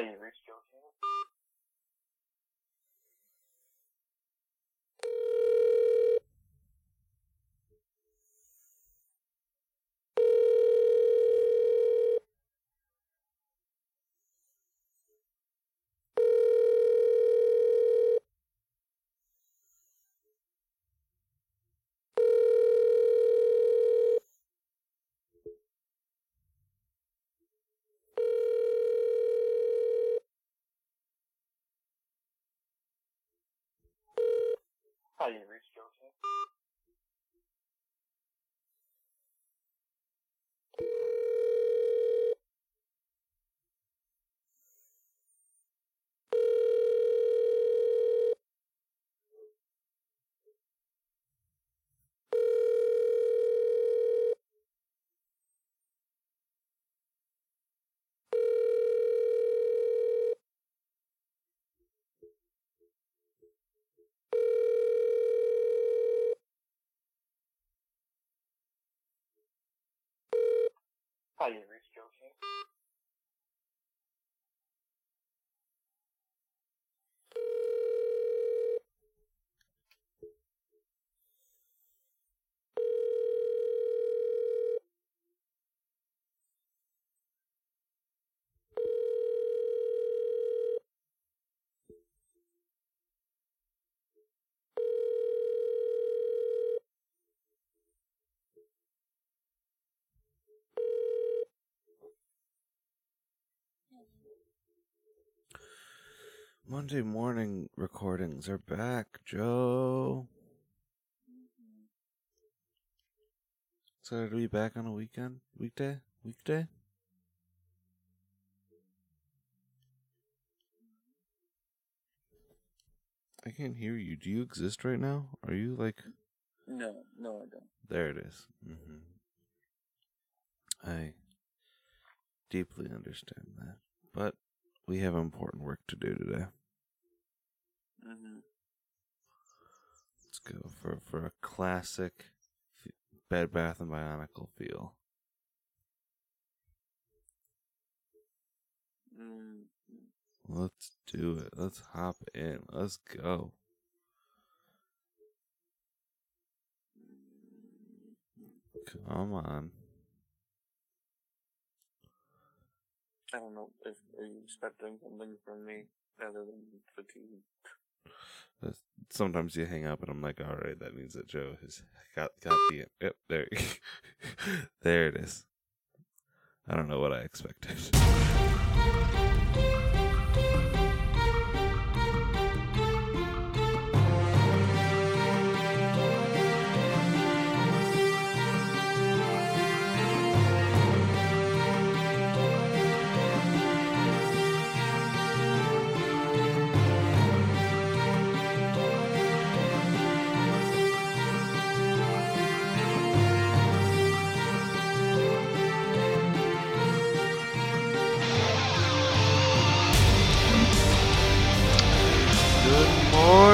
You reached Joe Hi, you Joe Hi, you reached Joe Monday morning recordings are back, Joe. Excited to be back on a weekend? Weekday? Weekday? I can't hear you. Do you exist right now? Are you like. No, no, I don't. There it is. Mm-hmm. I deeply understand that. But we have important work to do today. Mm-hmm. Let's go for for a classic f- Bed Bath and Bionicle feel. Mm, Let's do it. Let's hop in. Let's go. Come on. I don't know if are you expecting something from me other than fatigue. Sometimes you hang up and I'm like, all right, that means that Joe has got got the yep there, there it is. I don't know what I expected.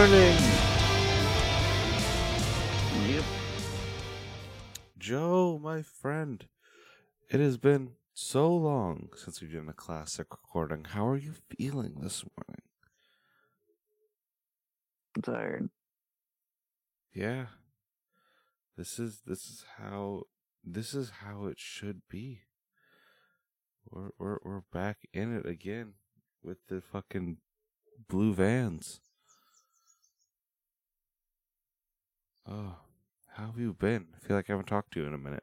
Morning. Yep. Joe, my friend, it has been so long since we've done a classic recording. How are you feeling this morning? I'm tired. Yeah. This is this is how this is how it should be. We're we're we're back in it again with the fucking blue vans. Oh, how have you been? I feel like I haven't talked to you in a minute.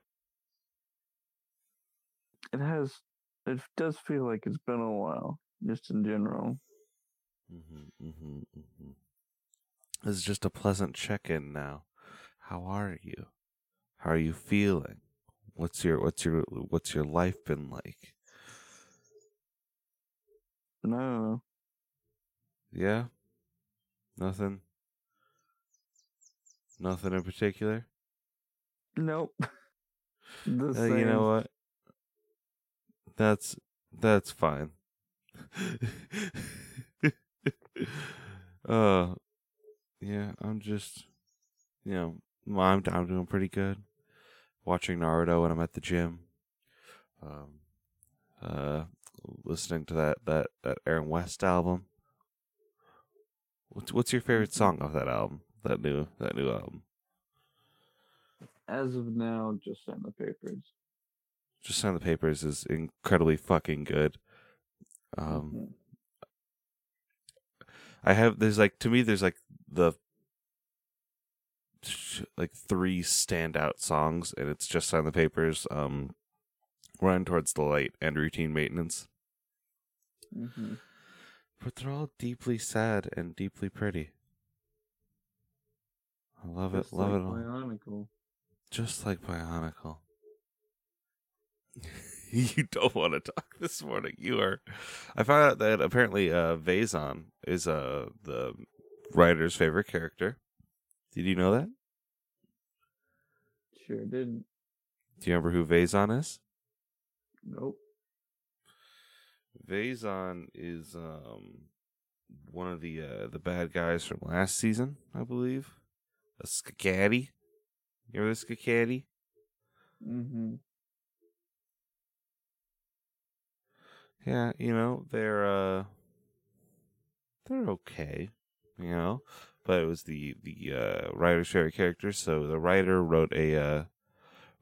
It has. It does feel like it's been a while, just in general. Mm-hmm, mm-hmm, mm-hmm. This is just a pleasant check-in now. How are you? How are you feeling? What's your what's your what's your life been like? And I don't know. Yeah? Nothing? Nothing in particular? Nope. the Uh, same. you know what? That's that's fine. uh yeah, I'm just you know, I'm I'm doing pretty good. Watching Naruto when I'm at the gym. Um uh listening to that that that Aaron West album. What's what's your favorite song off that album? That new that new album. As of now, just sign the papers. Just Sign the Papers is incredibly fucking good. Um, Mhm. I have there's like to me there's like the like three standout songs, and it's just Sign the Papers, um, Run Towards the Light, and Routine Maintenance. Mhm. But they're all deeply sad and deeply pretty. I love Just it, love like it all. Bionicle. Just like Bionicle. you don't want to talk this morning. You are. I found out that apparently uh, Vezon is uh, the writer's favorite character. Did you know that? Sure didn't. Do you remember who Vezon is? Nope. Vezon is um, one of the uh, the bad guys from last season, I believe. A Skakdi. You remember the Skakdi? Mm-hmm. Yeah, you know, they're uh they're okay, you know. But it was the the uh writer's favorite character, so the writer wrote a uh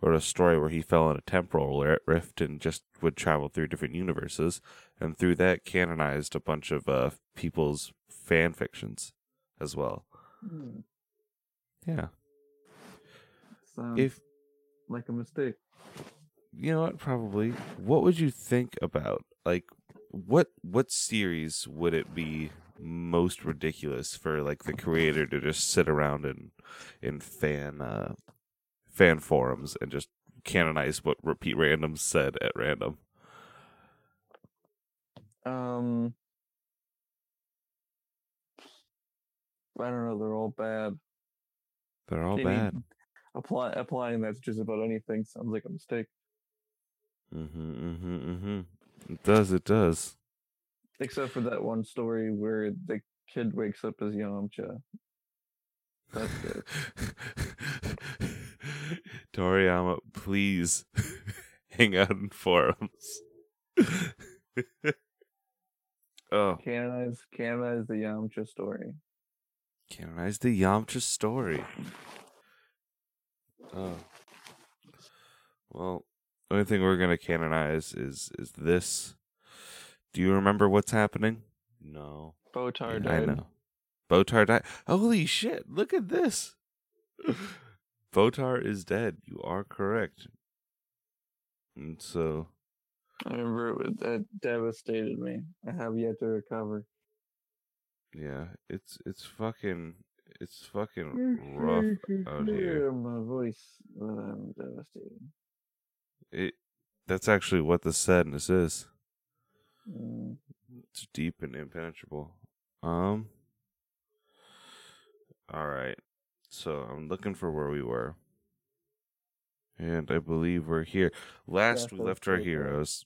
wrote a story where he fell in a temporal rift and just would travel through different universes and through that canonized a bunch of uh people's fan fictions as well. Hmm. Yeah. Sounds If like a mistake. you know what probably what would you think about like what what series would it be most ridiculous for like the creator to just sit around in in fan uh fan forums and just canonize what repeat random said at random Um, I don't know. They're all bad. They're all bad Apply applying that to just about anything sounds like a mistake. mm-hmm mm-hmm mm-hmm it does it does Except for that one story where the kid wakes up as Yamcha. That's good. Toriyama, please hang out in forums. oh, Canonize canonize the Yamcha story. Canonize the Yamcha story. Oh, well, the only thing we're gonna canonize is is this. Do you remember what's happening? No, Botar Yeah, I know. Botar died. Holy shit! Look at this. Botar is dead. You are correct. And so, I remember it was, that devastated me. I have yet to recover. Yeah, it's it's fucking it's fucking rough out here. Hear My voice, I'm devastated. It that's actually what the sadness is. Mm. It's deep and impenetrable. Um. All right. So I'm looking for where we were, and I believe we're here. Last we left our heroes.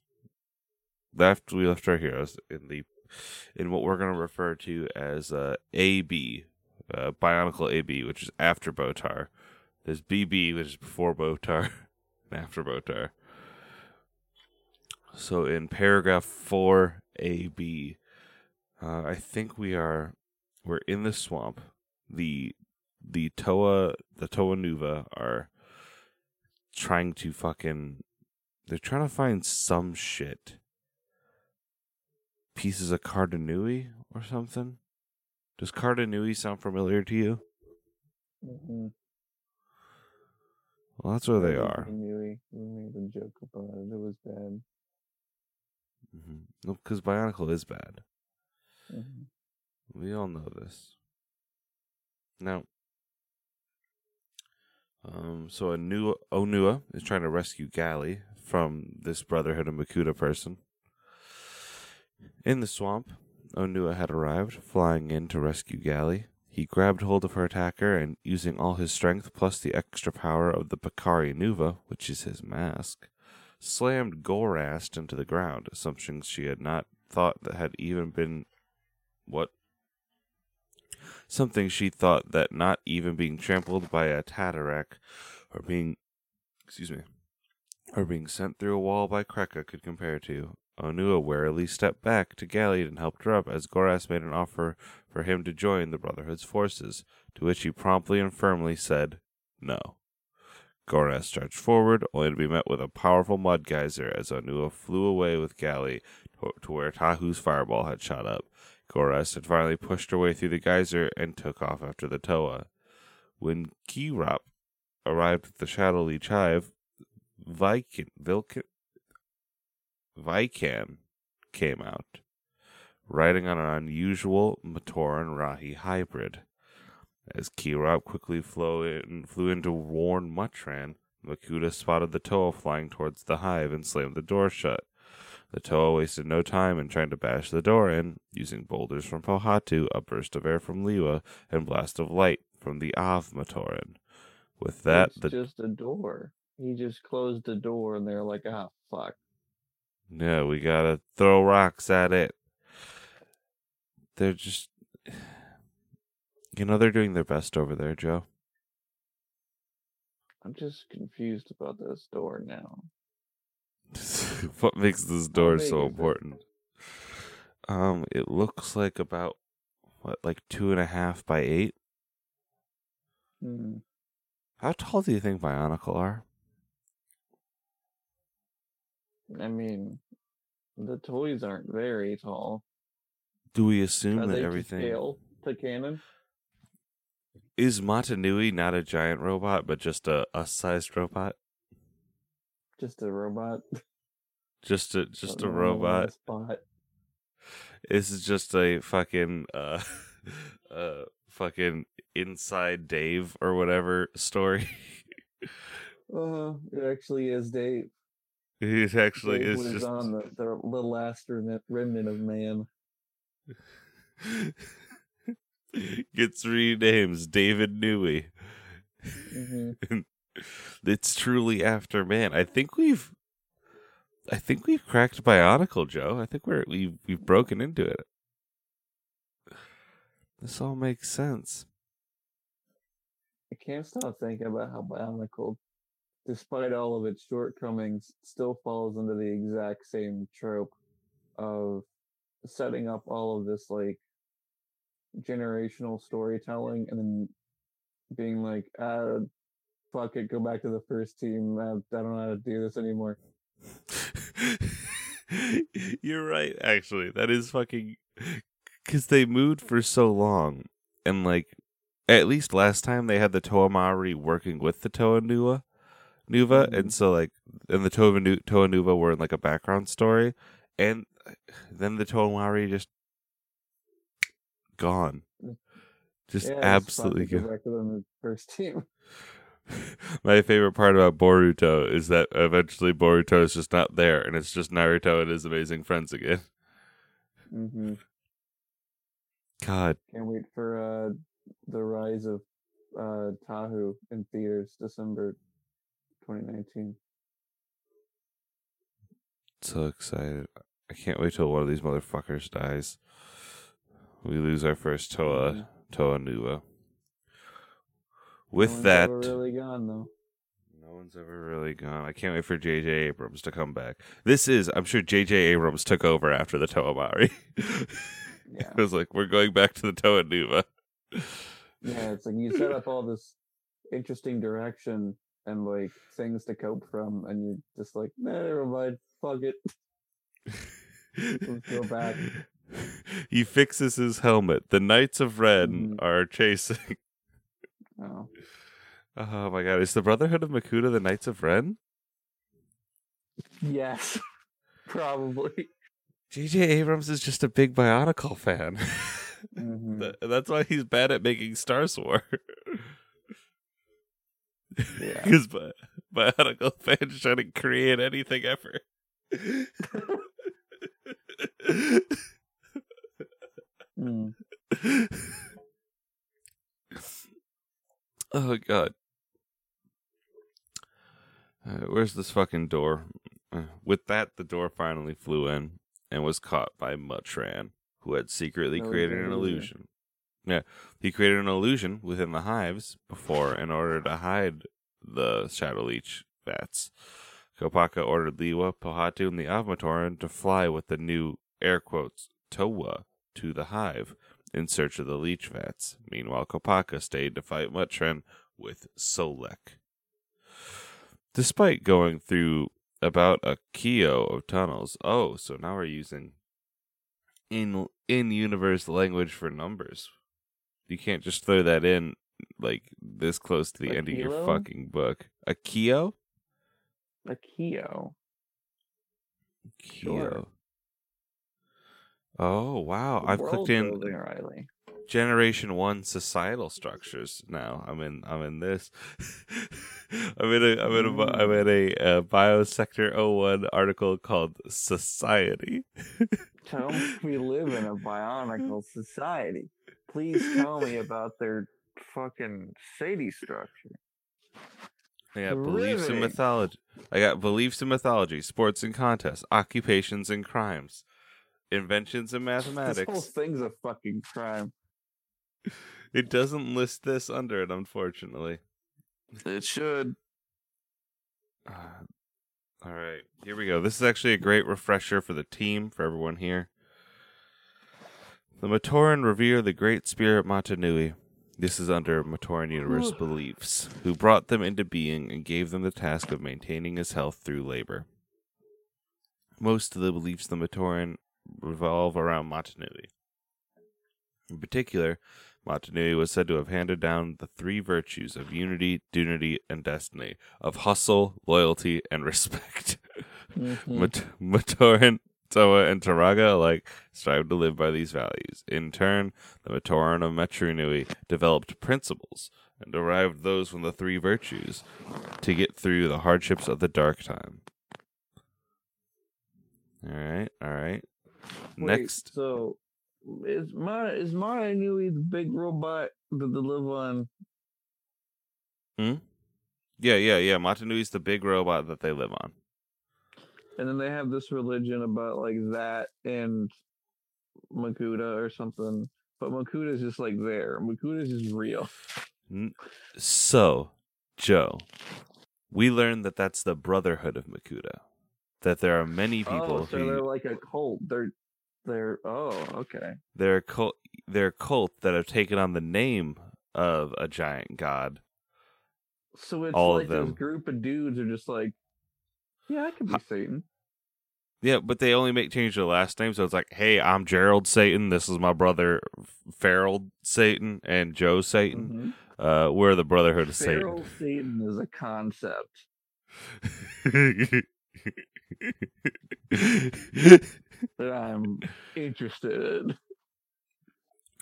Left we left our heroes in the in what we're going to refer to as uh, AB, uh, Bionicle AB, which is after Botar. There's BB, which is before Botar and after Botar. So in paragraph four AB, uh, I think we are we're in the swamp. The the Toa the Toa Nuva are trying to fucking they're trying to find some shit. Pieces of Karda Nui or something. Does Karda Nui sound familiar to you? Mhm. Well, that's where they are. he- We made a joke about it. It was bad. Because Bionicle is bad. Mhm. We all know this. Now, um, so a new Onua is trying to rescue Gali from this Brotherhood of Makuta person. In the swamp, Onua had arrived, flying in to rescue Gali. He grabbed hold of her attacker and, using all his strength plus the extra power of the Pakari Nuva, which is his mask, slammed Gorast into the ground, assumptions she had not thought that had even been what something she thought that not even being trampled by a Tahtorak or being excuse me or being sent through a wall by Krekka could compare to. Onua warily stepped back to Galliard and helped her up as Gorast made an offer for him to join the Brotherhood's forces, to which he promptly and firmly said no. Gorast charged forward, only to be met with a powerful mud geyser as Onua flew away with Gali to, to where Tahu's fireball had shot up. Gorast had finally pushed her way through the geyser and took off after the Toa. When Kirop arrived at the Shadow Leech Hive, Viken, Vilken, Vican came out, riding on an unusual Matoran Rahi hybrid. As Kirop quickly flew, in, flew into Warn Mutran, Makuta spotted the Toa flying towards the hive and slammed the door shut. The Toa wasted no time in trying to bash the door in, using boulders from Pohatu, a burst of air from Lewa, and blast of light from the Av-Matoran. With that, it's the just a door. He just closed the door, and they're like, "Ah, fuck." No, we gotta throw rocks at it. They're just. You know, they're doing their best over there, Joe. I'm just confused about this door now. what makes this door so is it? important? Um, it looks like about, what, like two and a half by eight? Hmm. How tall do you think Bionicle are? I mean, the toys aren't very tall. Do we assume they that to everything. scale to canon? Is Mata Nui not a giant robot, but just a us sized robot? Just a robot. Just a just a Putting them all in one robot. Spot. This is just a fucking uh uh fucking inside Dave or whatever story. Uh, it actually is Dave. It actually is just on the, the little last remnant, of man. gets renames David Newey. hmm It's truly after man. I think we've I think we've cracked Bionicle, Joe. I think we're we've we've broken into it. This all makes sense. I can't stop thinking about how Bionicle, despite all of its shortcomings, still falls into the exact same trope of setting up all of this like generational storytelling and then being like, ah, fuck it, go back to the first team. I, I don't know how to do this anymore. You're right, actually. That is fucking because they moved for so long, and like at least last time they had the Toa Mahri working with the Toa Nua, Nuva, and so like and the Toa Nu- Toa Nuva were in like a background story, and then the Toa Mahri just gone, just Yeah, absolutely gone. back to the first team. My favorite part about Boruto is that eventually Boruto is just not there, and it's just Naruto and his amazing friends again. hmm God, Can't wait for uh, the rise of uh, Tahu in theaters December 2019. so excited! I can't wait till one of these motherfuckers dies. We lose our first Toa Mhm. Toa Nuva. No With one's that, ever really gone though. no one's ever really gone. I can't wait for J.J. Abrams to come back. This is, I'm sure J.J. Abrams took over after the Toa Mahri. Yeah, it was like, we're going back to the Toa Nuva. yeah. It's like you set up all this interesting direction and like things to cope from, and you're just like, nah, never mind. Fuck it. Let's go back. He fixes his helmet. The Knights of Ren Mhm. are chasing. Oh, Oh my god, is the Brotherhood of Makuta the Knights of Ren? yes, probably. J.J. Abrams is just a big Bionicle fan. Mhm. That's why he's bad at making Star Wars. Yeah. Because Bi- Bionicle fans try to create anything ever. Mm. oh god. Uh, where's this fucking door? Uh, with that, the door finally flew in and was caught by Mutran, who had secretly created an illusion. Yeah, he created an illusion within the hives before in order to hide the Shadow Leech bats. Kopaka ordered Lewa, Pohatu, and the Av-Matoran to fly with the new air quotes Towa to the hive in search of the leech vats. Meanwhile, Kopaka stayed to fight Mutran with Solek. Despite going through about a kio of tunnels, oh, so now we're using in in universe language for numbers. You can't just throw that in like this close to the A end of your fucking book. A kio? A Keo. Kio. Sure. Oh wow! The I've clicked in building, Riley. generation one societal structures now. I'm in. I'm in this. I'm in a. I'm in a. I'm in a uh, biosector 01 article called "Society." Tell me we live in a bionicle society. Please tell me about their fucking city structure. I got beliefs and Riveting. mythology. I got beliefs and mythology, sports and contests, occupations and crimes, inventions and mathematics. This whole thing's a fucking crime. It doesn't list this under it, unfortunately. It should. Uh, all right, here we go. This is actually a great refresher for the team, for everyone here. The Matoran revere the great spirit Mata Nui. This is under Matoran Universe Ooh. beliefs, who brought them into being and gave them the task of maintaining his health through labor. Most of the beliefs of the Matoran revolve around Mata Nui. In particular, Mata Nui was said to have handed down the three virtues of unity, dunity, and destiny, of hustle, loyalty, and respect. Mhm. Mat- Matoran, Toa, and Turaga alike strive to live by these values. In turn, the Matoran of Metru Nui developed principles and derived those from the three virtues to get through the hardships of the dark time. All right, all right. Wait, Next, So is my is my Nui the big robot that they live on? Hmm. Yeah, yeah, yeah. Mata Nui's the big robot that they live on. And then they have this religion about like that and Makuta or something. But Makuta is just like there. Makuta's just real. So, Joe, we learned that that's the Brotherhood of Makuta. That there are many oh, people oh, so who they're like a cult. They're they're oh, okay. they're a cult they're a cult that have taken on the name of a giant god. So it's All like this group of dudes are just like Yeah, I could be Satan. Yeah, but they only make change the last name, so it's like, hey, I'm Gerald Satan. This is my brother Farrell Satan and Joe Satan. Mhm. Uh, we're the Brotherhood of Feral Satan is a concept. That I'm interested in.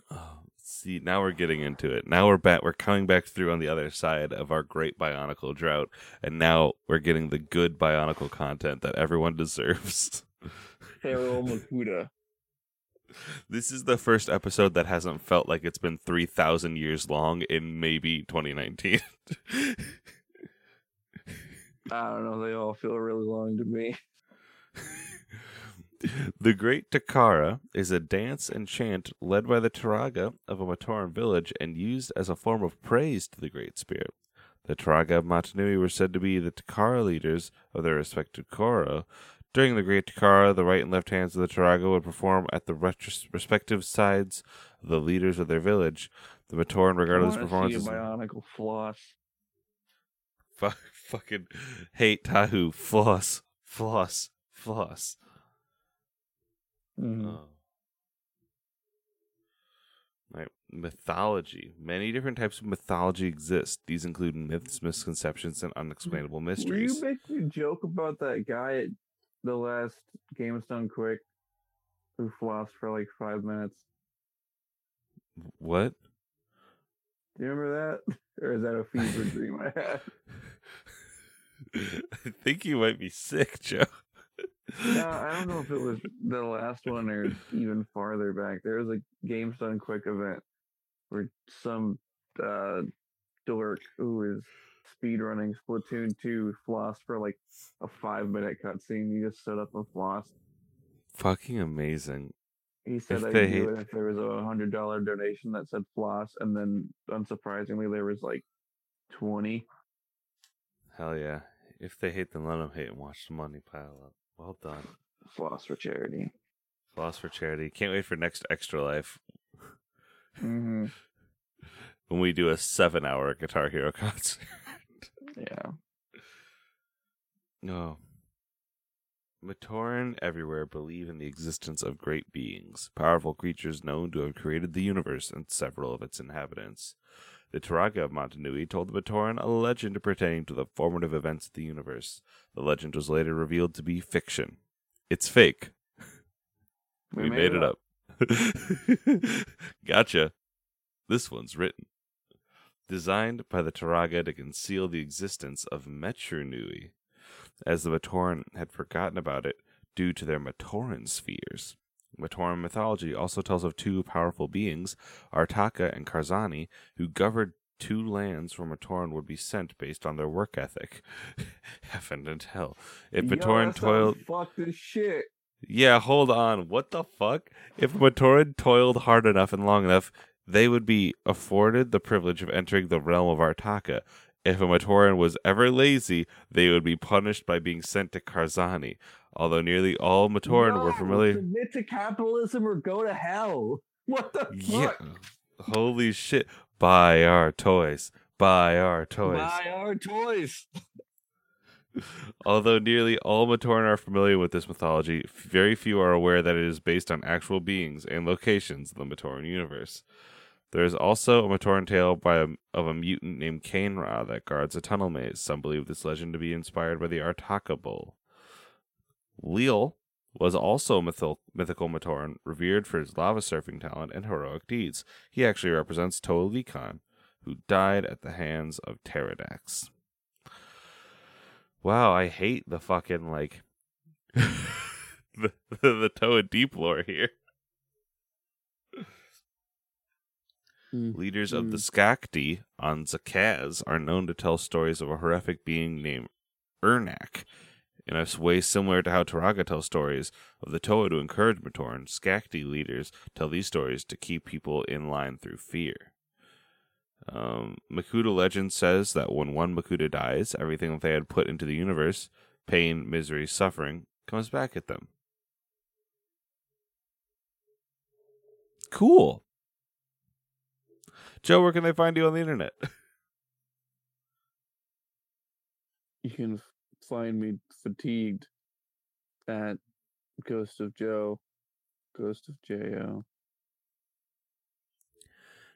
Oh, see, now we're getting into it. Now we're back. We're coming back through on the other side of our great Bionicle drought, and now we're getting the good Bionicle content that everyone deserves. Feral Makuta. this is the first episode that hasn't felt like it's been three thousand years long in maybe 2019. I don't know, they all feel really long to me. The Great Takara is a dance and chant led by the Turaga of a Matoran village and used as a form of praise to the Great Spirit. The Turaga of Mata Nui were said to be the Takara leaders of their respective Koro. During the Great Takara, the right and left hands of the Turaga would perform at the retros- respective sides of the leaders of their village. The Matoran regarded this performance as bionicle floss. Fu- fucking hate Tahu, floss, floss, floss. Mhm. Oh. Right. Mythology. Many different types of mythology exist. These include myths, misconceptions, and unexplainable Will mysteries. you make me joke about that guy at the last Games Done Quick who flossed for like five minutes? What? Do you remember that? Or is that a fever dream I had? I think you might be sick, Joe. No, I don't know if it was the last one or even farther back. There was a Games Done Quick event where some uh, dork who is speedrunning Splatoon 2 flossed for like a five minute cutscene. He just stood up and flossed. Fucking amazing. He said If I'd they do it if there was a hundred dollar donation that said floss, and then unsurprisingly there was like twenty. Hell yeah. If they hate, then let them hate and watch the money pile up. Well done. Floss for charity. Floss for charity. Can't wait for next Extra Life hmm when we do a seven hour Guitar Hero concert. Yeah. No. Matoran everywhere believe in the existence of great beings, powerful creatures known to have created the universe and several of its inhabitants. The Turaga of Mata Nui told the Matoran a legend pertaining to the formative events of the universe. The legend was later revealed to be fiction. It's fake. We, made, it up. gotcha. This one's written. Designed by the Turaga to conceal the existence of Metru Nui, as the Matoran had forgotten about it due to their Matoran spheres. Matoran mythology also tells of two powerful beings, Artakha and Karzahni, who governed two lands where Matoran would be sent based on their work ethic. Heaven and hell. If Matoran toiled Fuck this shit. yeah, hold on. What the fuck? If Matoran toiled hard enough and long enough, they would be afforded the privilege of entering the realm of Artakha. If a Matoran was ever lazy, they would be punished by being sent to Karzahni. Although nearly all Matoran were familiar. Submit to capitalism or go to hell. What the Yeah. fuck? Holy shit. Buy our toys. Buy our toys. Buy our toys. Although nearly all Matoran are familiar with this mythology, very few are aware that it is based on actual beings and locations in the Matoran universe. There is also a Matoran tale by a, of a mutant named Cainra that guards a tunnel maze. Some believe this legend to be inspired by the Artakha bull. Leal was also a mythil- mythical Matoran, revered for his lava surfing talent and heroic deeds. He actually represents Toa Lhikan, who died at the hands of Teridax. Wow, I hate the fucking like the the, the Toa Deep lore here. Mm, Leaders of the Skakdi on Zakaz are known to tell stories of a horrific being named Irnakk. In a way similar to how Turaga tells stories of the Toa to encourage Matoran, Skakdi leaders tell these stories to keep people in line through fear. Um, Makuta legend says that when one Makuta dies, everything that they had put into the universe pain, misery, suffering comes back at them. Cool. Joe, where can they find you on the internet? You can find me fatigued at Ghost of Joe, Ghost of Jo.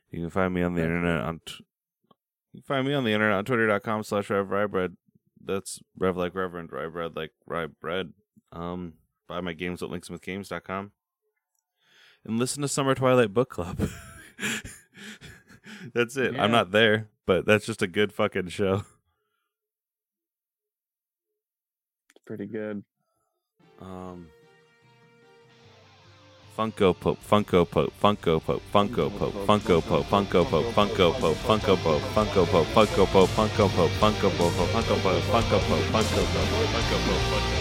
You can find me on the internet on. T- you can find me on the internet on twitter.com slash rev rye bread. That's rev like reverend, rye bread like rye bread. Um, buy my games at linksmithgames.com. And listen to Summer Twilight Book Club. that's it. Yeah. I'm not there, but that's just a good fucking show. It's pretty good. Um, Funko Pope, Funko Pope, Funko Pope, Funko Pope, Funko Pope, Funko Pope, Funko Pope, Funko Pope, Funko Pope, Funko Pope, Funko Pope, Funko Pope, Funko Pope, Funko Pope, Funko Pope, Funko Pope, Funko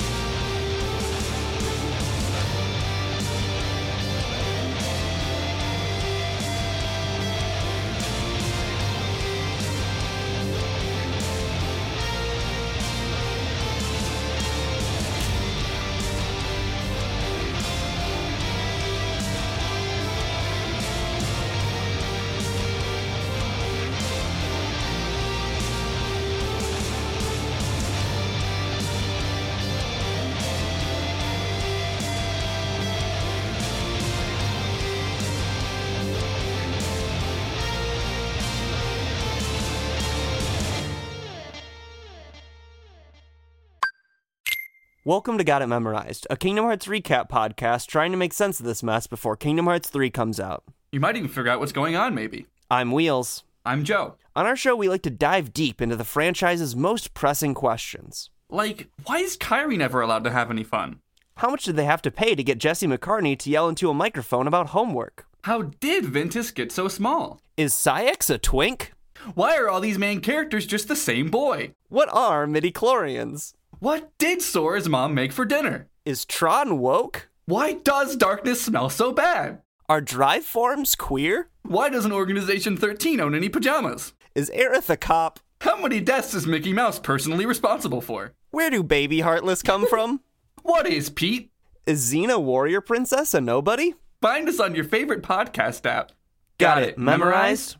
Welcome to Got It Memorized, a Kingdom Hearts recap podcast trying to make sense of this mess before Kingdom Hearts 3 comes out. You might even figure out what's going on, maybe. I'm Wheels. I'm Joe. On our show, we like to dive deep into the franchise's most pressing questions. Like, why is Kairi never allowed to have any fun? How much did they have to pay to get Jesse McCartney to yell into a microphone about homework? How did Ventus get so small? Is Saïx a twink? Why are all these main characters just the same boy? What are midi-chlorians? What did Sora's mom make for dinner? Is Tron woke? Why does darkness smell so bad? Are drive forms queer? Why doesn't Organization 13 own any pajamas? Is Aerith a cop? How many deaths is Mickey Mouse personally responsible for? Where do baby Heartless come from? What is Pete? Is Xena Warrior Princess a nobody? Find us on your favorite podcast app. Got it memorized?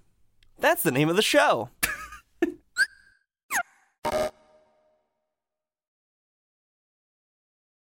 That's the name of the show.